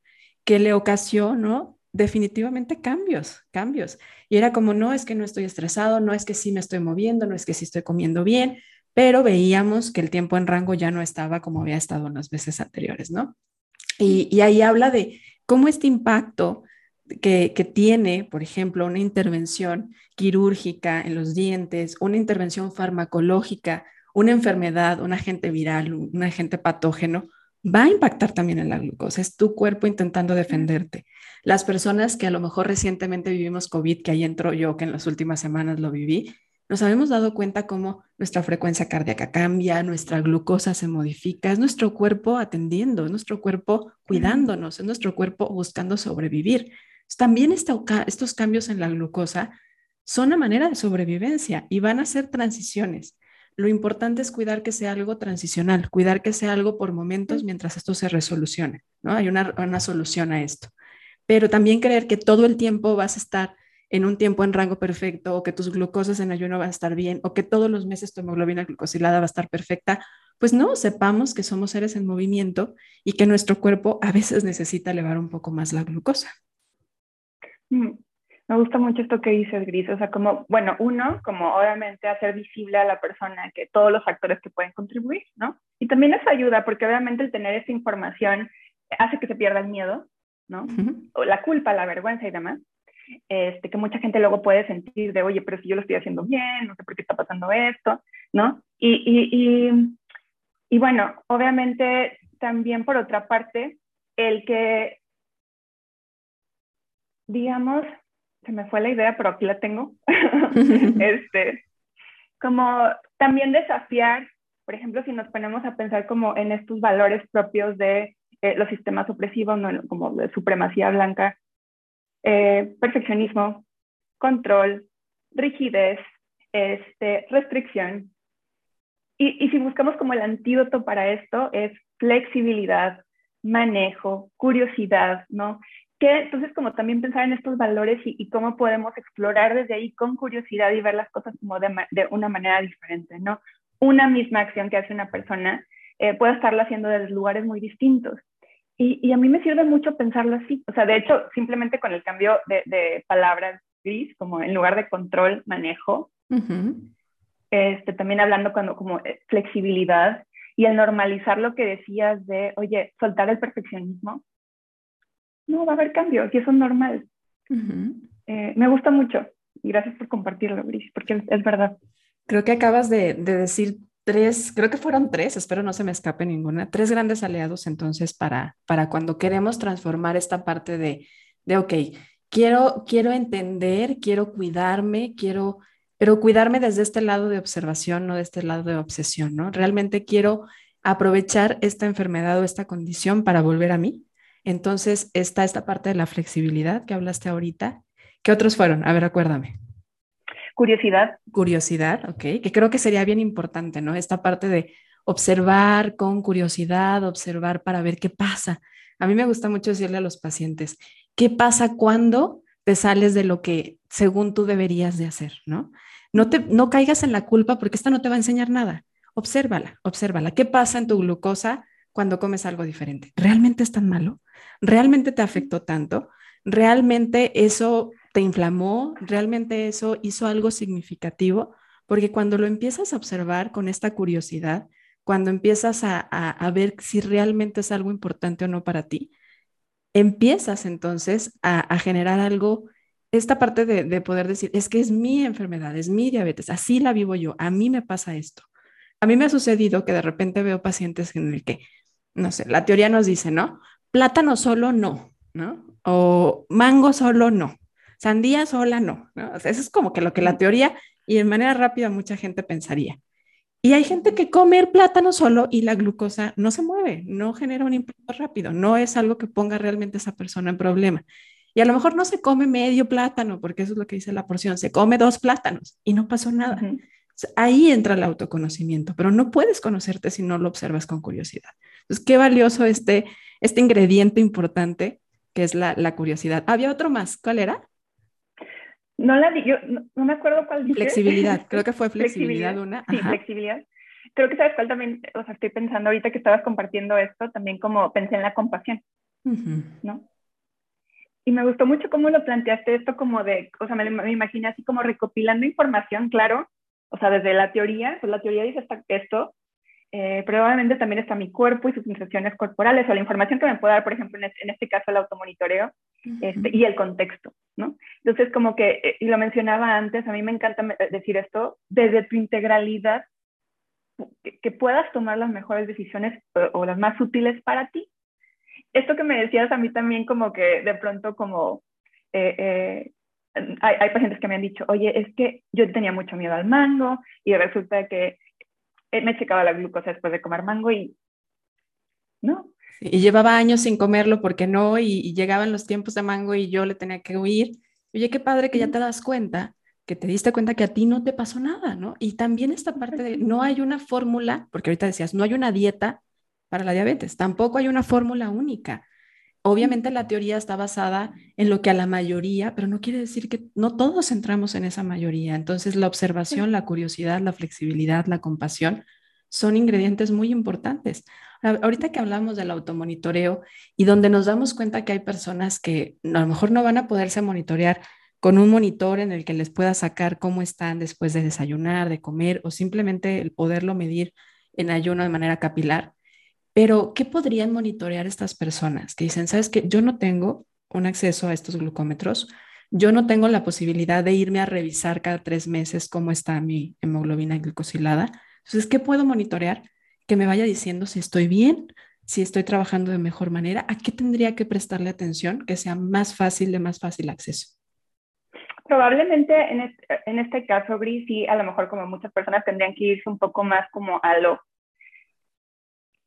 que le ocasionó definitivamente cambios, cambios. Y era como, no es que no estoy estresado, no es que sí me estoy moviendo, no es que sí estoy comiendo bien, pero veíamos que el tiempo en rango ya no estaba como había estado en las veces anteriores, ¿no? Y, ahí habla de cómo este impacto que, que, tiene, por ejemplo, una intervención quirúrgica en los dientes, una intervención farmacológica, una enfermedad, un agente viral, un agente patógeno, va a impactar también en la glucosa. Es tu cuerpo intentando defenderte. Las personas que a lo mejor recientemente vivimos COVID, que ahí entro yo, que en las últimas semanas lo viví, nos habíamos dado cuenta cómo nuestra frecuencia cardíaca cambia, nuestra glucosa se modifica, es nuestro cuerpo atendiendo, es nuestro cuerpo cuidándonos, es nuestro cuerpo buscando sobrevivir. También estos cambios en la glucosa son una manera de sobrevivencia y van a ser transiciones. Lo importante es cuidar que sea algo transicional, cuidar que sea algo por momentos mientras esto se resolucione, ¿no? Hay una, una solución a esto. Pero también creer que todo el tiempo vas a estar en un tiempo en rango perfecto o que tus glucosas en ayuno van a estar bien o que todos los meses tu hemoglobina glucosilada va a estar perfecta, pues no, sepamos que somos seres en movimiento y que nuestro cuerpo a veces necesita elevar un poco más la glucosa. Me gusta mucho esto que dices, Gris. O sea, como, bueno, uno, como obviamente hacer visible a la persona que todos los factores que pueden contribuir, ¿no? Y también eso ayuda, porque obviamente el tener esta información hace que se pierda el miedo, ¿no? O la culpa, la vergüenza y demás. Este, que mucha gente luego puede sentir de, oye, pero si yo lo estoy haciendo bien, no sé por qué está pasando esto, ¿no? Y, y, y, y bueno, obviamente también por otra parte, el que, digamos, se me fue la idea, pero aquí la tengo. este, como también desafiar, por ejemplo, si nos ponemos a pensar como en estos valores propios de eh, los sistemas opresivos, como de supremacía blanca, eh, perfeccionismo, control, rigidez, este, restricción. Y, y si buscamos como el antídoto para esto es flexibilidad, manejo, curiosidad, ¿no? Que entonces como también pensar en estos valores y, cómo podemos explorar desde ahí con curiosidad y ver las cosas como de, una manera diferente, ¿no? Una misma acción que hace una persona eh, puede estarla haciendo desde lugares muy distintos. Y, a mí me sirve mucho pensarlo así. O sea, de hecho, simplemente con el cambio de, palabras gris, como en lugar de control, manejo, este, también hablando cuando, como eh, flexibilidad y el normalizar lo que decías de, oye, soltar el perfeccionismo, no, va a haber cambios y eso es normal. Eh, me gusta mucho y gracias por compartirlo, Brice, porque es, verdad. Creo que acabas de, decir tres, creo que fueron tres, espero no se me escape ninguna, tres grandes aliados entonces para, para cuando queremos transformar esta parte de, de, ok, quiero, quiero entender, quiero cuidarme, quiero, pero cuidarme desde este lado de observación, no de este lado de obsesión, ¿no? Realmente quiero aprovechar esta enfermedad o esta condición para volver a mí, entonces está esta parte de la flexibilidad que hablaste ahorita. ¿Qué otros fueron? A ver, acuérdame. Curiosidad. Curiosidad, ok, que creo que sería bien importante, ¿no? Esta parte de observar con curiosidad, observar para ver qué pasa. A mí me gusta mucho decirle a los pacientes, ¿qué pasa cuando te sales de lo que según tú deberías de hacer, ¿no? No, te, no caigas en la culpa porque esta no te va a enseñar nada. Obsérvala, obsérvala. ¿Qué pasa en tu glucosa cuando comes algo diferente? ¿Realmente es tan malo? ¿Realmente te afectó tanto? ¿Realmente eso te inflamó? ¿Realmente eso hizo algo significativo? Porque cuando lo empiezas a observar con esta curiosidad, cuando empiezas a, ver si realmente es algo importante o no para ti, empiezas entonces a, generar algo, esta parte de, de, poder decir, es que es mi enfermedad, es mi diabetes, así la vivo yo, a mí me pasa esto. A mí me ha sucedido que de repente veo pacientes en el que, no sé, la teoría nos dice, ¿no? Plátano solo no, ¿no? O mango solo no, sandía sola no, ¿no? eso es como que lo que la teoría y de manera rápida mucha gente pensaría. Y hay gente que come el plátano solo y la glucosa no se mueve, no genera un impacto rápido, no es algo que ponga realmente a esa persona en problema. Y a lo mejor no se come medio plátano, porque eso es lo que dice la porción, se come dos plátanos y no pasó nada. Ahí entra el autoconocimiento, pero no puedes conocerte si no lo observas con curiosidad. Entonces, qué valioso este, este ingrediente importante que es la, la curiosidad. Había otro más, ¿cuál era? No la yo no, me acuerdo cuál dije. Flexibilidad, creo que fue flexibilidad, una. Sí, flexibilidad. Creo que sabes cuál también, o sea, estoy pensando ahorita que estabas compartiendo esto, también como pensé en la compasión, ¿no? Y me gustó mucho cómo lo planteaste esto como de, o sea, me, me imaginé así como recopilando información, claro, o sea, desde la teoría, pues la teoría dice esto, eh, probablemente también está mi cuerpo y sus sensaciones corporales o la información que me puede dar, por ejemplo, en este, en este caso el automonitoreo este, y el contexto, ¿no? Entonces, como que, eh, y lo mencionaba antes, a mí me encanta decir esto, desde tu integralidad, que, puedas tomar las mejores decisiones o, las más útiles para ti. Esto que me decías a mí también como que de pronto como... Eh, hay, hay, pacientes que me han dicho, oye, es que yo tenía mucho miedo al mango y resulta que me checaba la glucosa después de comer mango y no. y llevaba años sin comerlo porque no, y, llegaban los tiempos de mango y yo le tenía que huir. Oye, qué padre que ya te das cuenta, que te diste cuenta que a ti no te pasó nada, ¿no? Y también esta parte de, no hay una fórmula, porque ahorita decías, no hay una dieta para la diabetes, tampoco hay una fórmula única. Obviamente la teoría está basada en lo que a la mayoría, pero no quiere decir que no todos entramos en esa mayoría. Entonces la observación, la curiosidad, la flexibilidad, la compasión son ingredientes muy importantes. Ahorita que hablamos del automonitoreo y donde nos damos cuenta que hay personas que a lo mejor no van a poderse monitorear con un monitor en el que les pueda sacar cómo están después de desayunar, de comer o simplemente el poderlo medir en ayuno de manera capilar pero, ¿qué podrían monitorear estas personas que dicen, sabes que yo no tengo un acceso a estos glucómetros, yo no tengo la posibilidad de irme a revisar cada tres meses cómo está mi hemoglobina glicosilada? Entonces, ¿qué puedo monitorear? Que me vaya diciendo si estoy bien, si estoy trabajando de mejor manera, a qué tendría que prestarle atención que sea más fácil, de más fácil acceso. Probablemente en este, en este caso, Gris, sí, a lo mejor como muchas personas tendrían que irse un poco más como a lo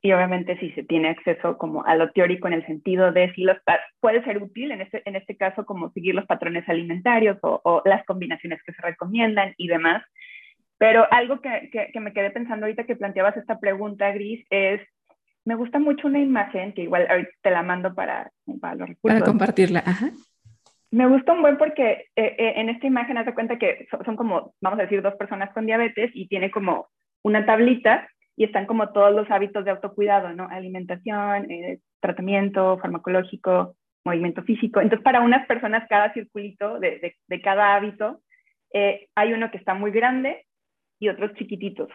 y obviamente si se tiene acceso como a lo teórico en el sentido de si los puede ser útil en este, en este caso como seguir los patrones alimentarios o, las combinaciones que se recomiendan y demás. Pero algo que, que, me quedé pensando ahorita que planteabas esta pregunta, Gris, es, me gusta mucho una imagen que igual ahorita te la mando para, para los recursos. Para compartirla, ajá. Me gusta un buen porque eh, eh, en esta imagen haz de cuenta que son, son como, vamos a decir, dos personas con diabetes y tiene como una tablita y están como todos los hábitos de autocuidado, ¿no? Alimentación, eh, tratamiento farmacológico, movimiento físico. Entonces, para unas personas, cada circulito de, de, cada hábito, eh, hay uno que está muy grande y otros chiquititos.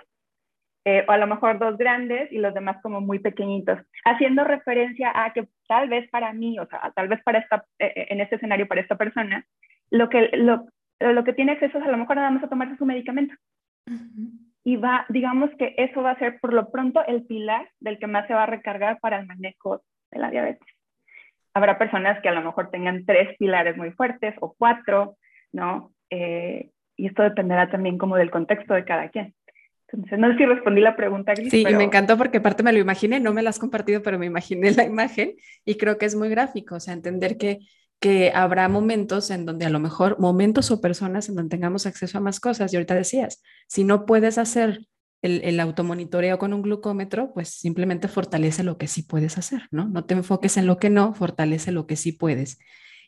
Eh, o a lo mejor dos grandes y los demás como muy pequeñitos, haciendo referencia a que tal vez para mí, o sea, tal vez para esta, en este escenario para esta persona, lo que, lo, lo que tiene acceso es a lo mejor nada más a tomarse su medicamento y va, digamos que eso va a ser por lo pronto el pilar del que más se va a recargar para el manejo de la diabetes. Habrá personas que a lo mejor tengan tres pilares muy fuertes o cuatro, ¿no? Eh, y esto dependerá también como del contexto de cada quien. Entonces, no sé si respondí la pregunta. Gris, sí, y me encantó porque parte me lo imaginé, no me la has compartido, pero me imaginé la imagen y creo que es muy gráfico, o sea, entender que que habrá momentos en donde a lo mejor, momentos o personas en donde tengamos acceso a más cosas. Y ahorita decías, si no puedes hacer el, el, automonitoreo con un glucómetro, pues simplemente fortalece lo que sí puedes hacer, ¿no? No te enfoques en lo que no, fortalece lo que sí puedes.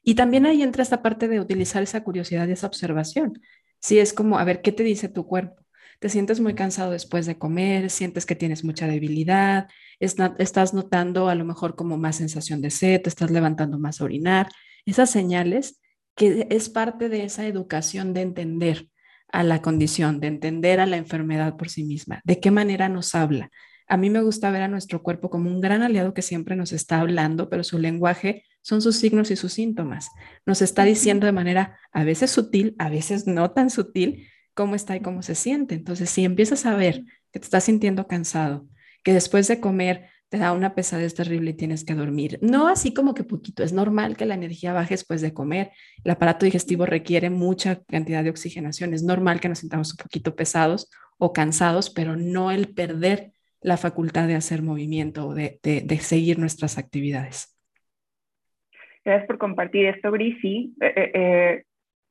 Y también ahí entra esta parte de utilizar esa curiosidad y esa observación. Si es como, a ver, ¿qué te dice tu cuerpo? ¿Te sientes muy cansado después de comer? ¿Sientes que tienes mucha debilidad? ¿Estás notando a lo mejor como más sensación de sed? ¿Te estás levantando más a orinar? Esas señales que es parte de esa educación de entender a la condición, de entender a la enfermedad por sí misma, de qué manera nos habla. A mí me gusta ver a nuestro cuerpo como un gran aliado que siempre nos está hablando, pero su lenguaje son sus signos y sus síntomas. Nos está diciendo de manera a veces sutil, a veces no tan sutil, cómo está y cómo se siente. Entonces, si empiezas a ver que te estás sintiendo cansado, que después de comer te da una pesadez terrible y tienes que dormir. No así como que poquito, es normal que la energía baje después de comer. El aparato digestivo requiere mucha cantidad de oxigenación. Es normal que nos sintamos un poquito pesados o cansados, pero no el perder la facultad de hacer movimiento o de, seguir nuestras actividades. Gracias por compartir esto, Grisi. Eh, eh, eh,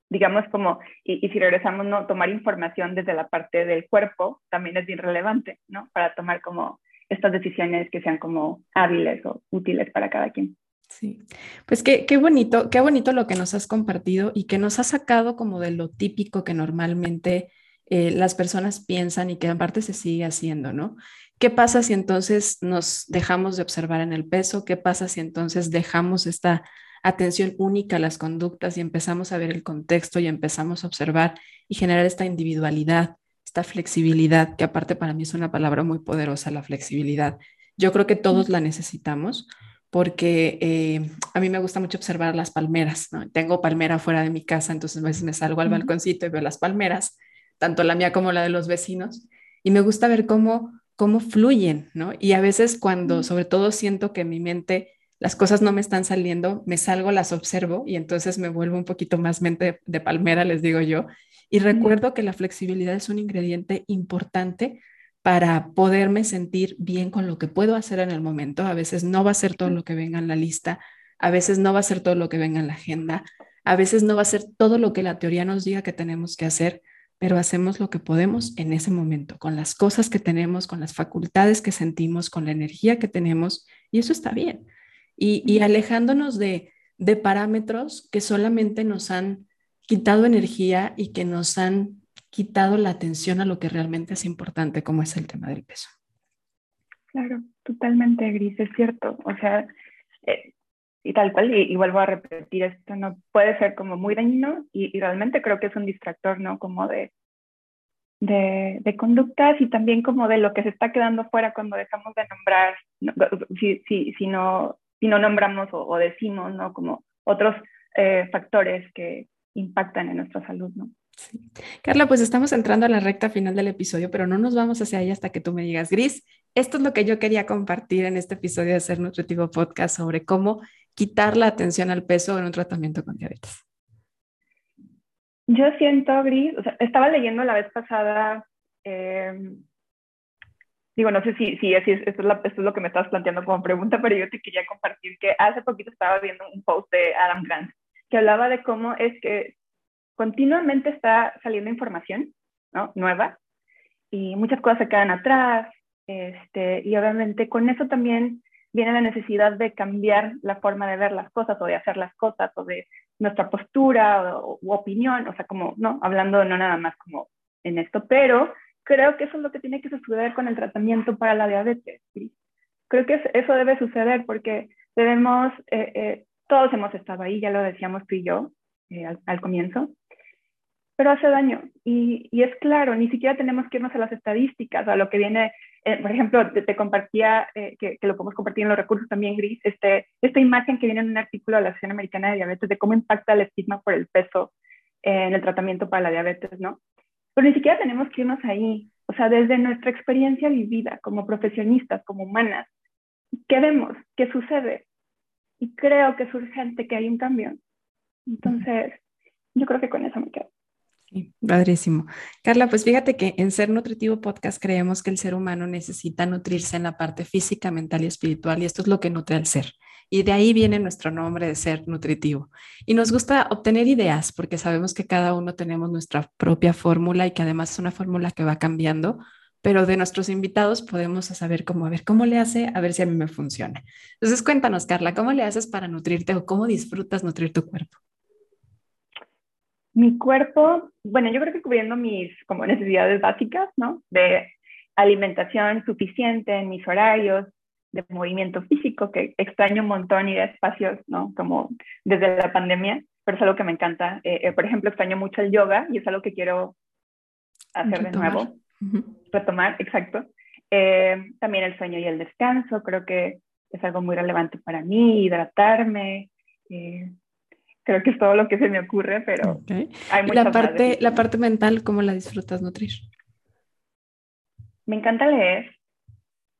digamos como, y, si regresamos, ¿no? tomar información desde la parte del cuerpo también es bien relevante, ¿no? Para tomar como estas decisiones que sean como hábiles o útiles para cada quien. Sí, pues qué, qué bonito, qué bonito lo que nos has compartido y que nos has sacado como de lo típico que normalmente eh, las personas piensan y que aparte se sigue haciendo, ¿no? ¿Qué pasa si entonces nos dejamos de observar en el peso? ¿Qué pasa si entonces dejamos esta atención única a las conductas y empezamos a ver el contexto y empezamos a observar y generar esta individualidad, esta flexibilidad, que aparte para mí es una palabra muy poderosa, la flexibilidad. Yo creo que todos la necesitamos porque eh, a mí me gusta mucho observar las palmeras, ¿no? Tengo palmera fuera de mi casa, entonces a veces me salgo al balconcito y veo las palmeras, tanto la mía como la de los vecinos, y me gusta ver cómo, cómo fluyen, ¿no? Y a veces cuando sobre todo siento que mi mente las cosas no me están saliendo, me salgo, las observo y entonces me vuelvo un poquito más mente de palmera, les digo yo. Y recuerdo que la flexibilidad es un ingrediente importante para poderme sentir bien con lo que puedo hacer en el momento. A veces no va a ser todo lo que venga en la lista, a veces no va a ser todo lo que venga en la agenda, a veces no va a ser todo lo que la teoría nos diga que tenemos que hacer, pero hacemos lo que podemos en ese momento, con las cosas que tenemos, con las facultades que sentimos, con la energía que tenemos, y eso está bien. Y, alejándonos de, parámetros que solamente nos han quitado energía y que nos han quitado la atención a lo que realmente es importante, como es el tema del peso. Claro, totalmente gris, es cierto. O sea, eh, y tal cual, y, vuelvo a repetir, esto no puede ser como muy dañino y, realmente creo que es un distractor, ¿no? Como de, de, conductas y también como de lo que se está quedando fuera cuando dejamos de nombrar, si, si, no, si no nombramos o, decimos, ¿no? Como otros eh, factores que impactan en nuestra salud, ¿no? Carla, pues estamos entrando a la recta final del episodio, pero no nos vamos hacia ahí hasta que tú me digas, Gris, esto es lo que yo quería compartir en este episodio de Ser Nutritivo Podcast sobre cómo quitar la atención al peso en un tratamiento con diabetes. Yo siento, Gris, o sea, estaba leyendo la vez pasada eh, digo, no sé si, si, esto, es esto, es lo que me estabas planteando como pregunta, pero yo te quería compartir que hace poquito estaba viendo un post de Adam Grant que hablaba de cómo es que continuamente está saliendo información ¿no? nueva y muchas cosas se quedan atrás este, y obviamente con eso también viene la necesidad de cambiar la forma de ver las cosas o de hacer las cosas o de nuestra postura o, u opinión, o sea, como, no, hablando no nada más como en esto, pero creo que eso es lo que tiene que suceder con el tratamiento para la diabetes. Creo que eso debe suceder porque debemos, eh, eh, todos hemos estado ahí, ya lo decíamos tú y yo eh, al, comienzo, pero hace daño. Y, y, es claro, ni siquiera tenemos que irnos a las estadísticas, a lo que viene, por ejemplo, te, compartía, que, que, lo podemos compartir en los recursos también, Gris, este, esta imagen que viene en un artículo de la Asociación Americana de Diabetes de cómo impacta el estigma por el peso en el tratamiento para la diabetes, ¿no? Pero ni siquiera tenemos que irnos ahí. O sea, desde nuestra experiencia vivida como profesionistas, como humanas, ¿qué vemos? ¿Qué sucede? Y creo que es urgente que haya un cambio. Entonces, yo creo que con eso me quedo. Sí, padrísimo. Carla, pues fíjate que en Ser Nutritivo Podcast creemos que el ser humano necesita nutrirse en la parte física, mental y espiritual, y esto es lo que nutre al ser. Y de ahí viene nuestro nombre de ser nutritivo. Y nos gusta obtener ideas porque sabemos que cada uno tenemos nuestra propia fórmula y que además es una fórmula que va cambiando, pero de nuestros invitados podemos saber cómo, a ver cómo le hace, a ver si a mí me funciona. Entonces cuéntanos, Carla, ¿cómo le haces para nutrirte o cómo disfrutas nutrir tu cuerpo? Mi cuerpo, bueno, yo creo que cubriendo mis como necesidades básicas, ¿no? De alimentación suficiente en mis horarios, de movimiento físico, que extraño un montón y de espacios, ¿no? Como desde la pandemia, pero es algo que me encanta. Eh, eh, por ejemplo, extraño mucho el yoga y es algo que quiero hacer de nuevo, retomar, exacto. Eh, también el sueño y el descanso, creo que es algo muy relevante para mí, hidratarme. creo que es todo lo que se me ocurre, pero hay la parte, la parte mental, ¿cómo la disfrutas nutrir? Me encanta leer,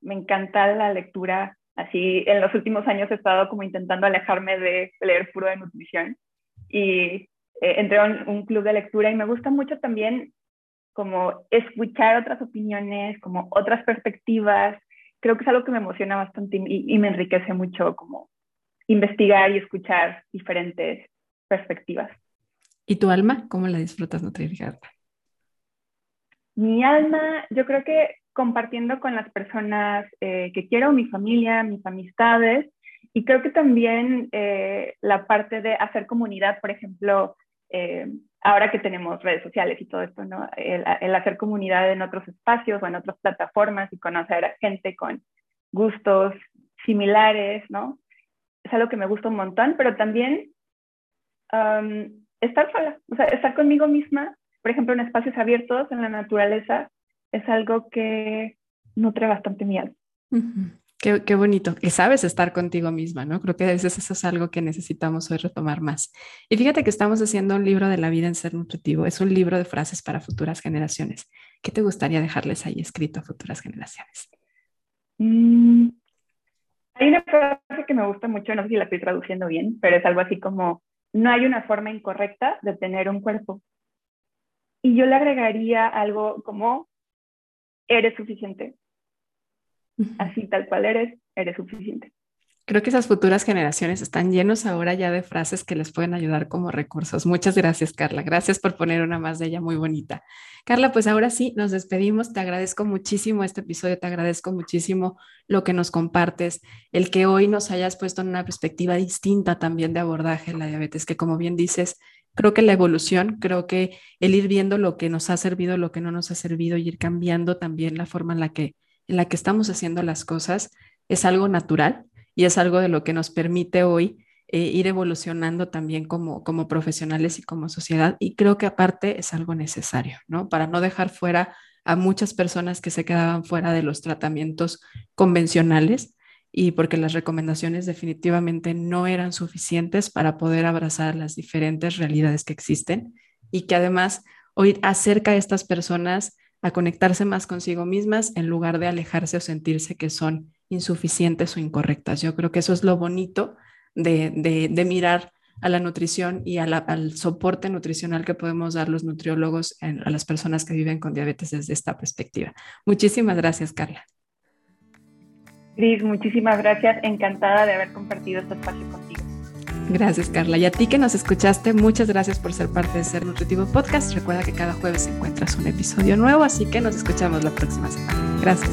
me encanta la lectura. Así, en los últimos años he estado como intentando alejarme de leer puro de nutrición y eh, entré a un, club de lectura y me gusta mucho también como escuchar otras opiniones, como otras perspectivas. Creo que es algo que me emociona bastante y, me enriquece mucho como investigar y escuchar diferentes perspectivas. ¿Y tu alma? ¿Cómo la disfrutas nutrir, Mi alma, yo creo que compartiendo con las personas eh, que quiero, mi familia, mis amistades, y creo que también eh, la parte de hacer comunidad, por ejemplo, eh, ahora que tenemos redes sociales y todo esto, ¿no? El, hacer comunidad en otros espacios o en otras plataformas y conocer a gente con gustos similares, ¿no? Es algo que me gusta un montón, pero también estar sola, o sea, estar conmigo misma, por ejemplo, en espacios abiertos, en la naturaleza, es algo que nutre bastante mi alma. Qué, bonito, que sabes estar contigo misma, ¿no? Creo que a veces eso es algo que necesitamos hoy retomar más. Y fíjate que estamos haciendo un libro de la vida en ser nutritivo, es un libro de frases para futuras generaciones. ¿Qué te gustaría dejarles ahí escrito a futuras generaciones? Mm, hay una frase que me gusta mucho, no sé si la estoy traduciendo bien, pero es algo así como, no hay una forma incorrecta de tener un cuerpo. Y yo le agregaría algo como, eres suficiente así tal cual eres, eres suficiente. Creo que esas futuras generaciones están llenos ahora ya de frases que les pueden ayudar como recursos. Muchas gracias, Carla. Gracias por poner una más de ella muy bonita. Carla, pues ahora sí, nos despedimos. Te agradezco muchísimo este episodio, te agradezco muchísimo lo que nos compartes, el que hoy nos hayas puesto en una perspectiva distinta también de abordaje de la diabetes, que como bien dices, creo que la evolución, creo que el ir viendo lo que nos ha servido, lo que no nos ha servido y ir cambiando también la forma en la que en la que estamos haciendo las cosas es algo natural y es algo de lo que nos permite hoy eh, ir evolucionando también como, como profesionales y como sociedad. Y creo que aparte es algo necesario, ¿no? Para no dejar fuera a muchas personas que se quedaban fuera de los tratamientos convencionales y porque las recomendaciones definitivamente no eran suficientes para poder abrazar las diferentes realidades que existen y que además hoy acerca a estas personas a conectarse más consigo mismas en lugar de alejarse o sentirse que son insuficientes o incorrectas. Yo creo que eso es lo bonito de, de, mirar a la nutrición y al soporte nutricional que podemos dar los nutriólogos a las personas que viven con diabetes desde esta perspectiva. Muchísimas gracias, Carla. Cris, muchísimas gracias. Encantada de haber compartido este espacio contigo. Gracias, Carla. Y a ti que nos escuchaste, muchas gracias por ser parte de Ser Nutritivo Podcast. Recuerda que cada jueves encuentras un episodio nuevo, así que nos escuchamos la próxima semana. Gracias.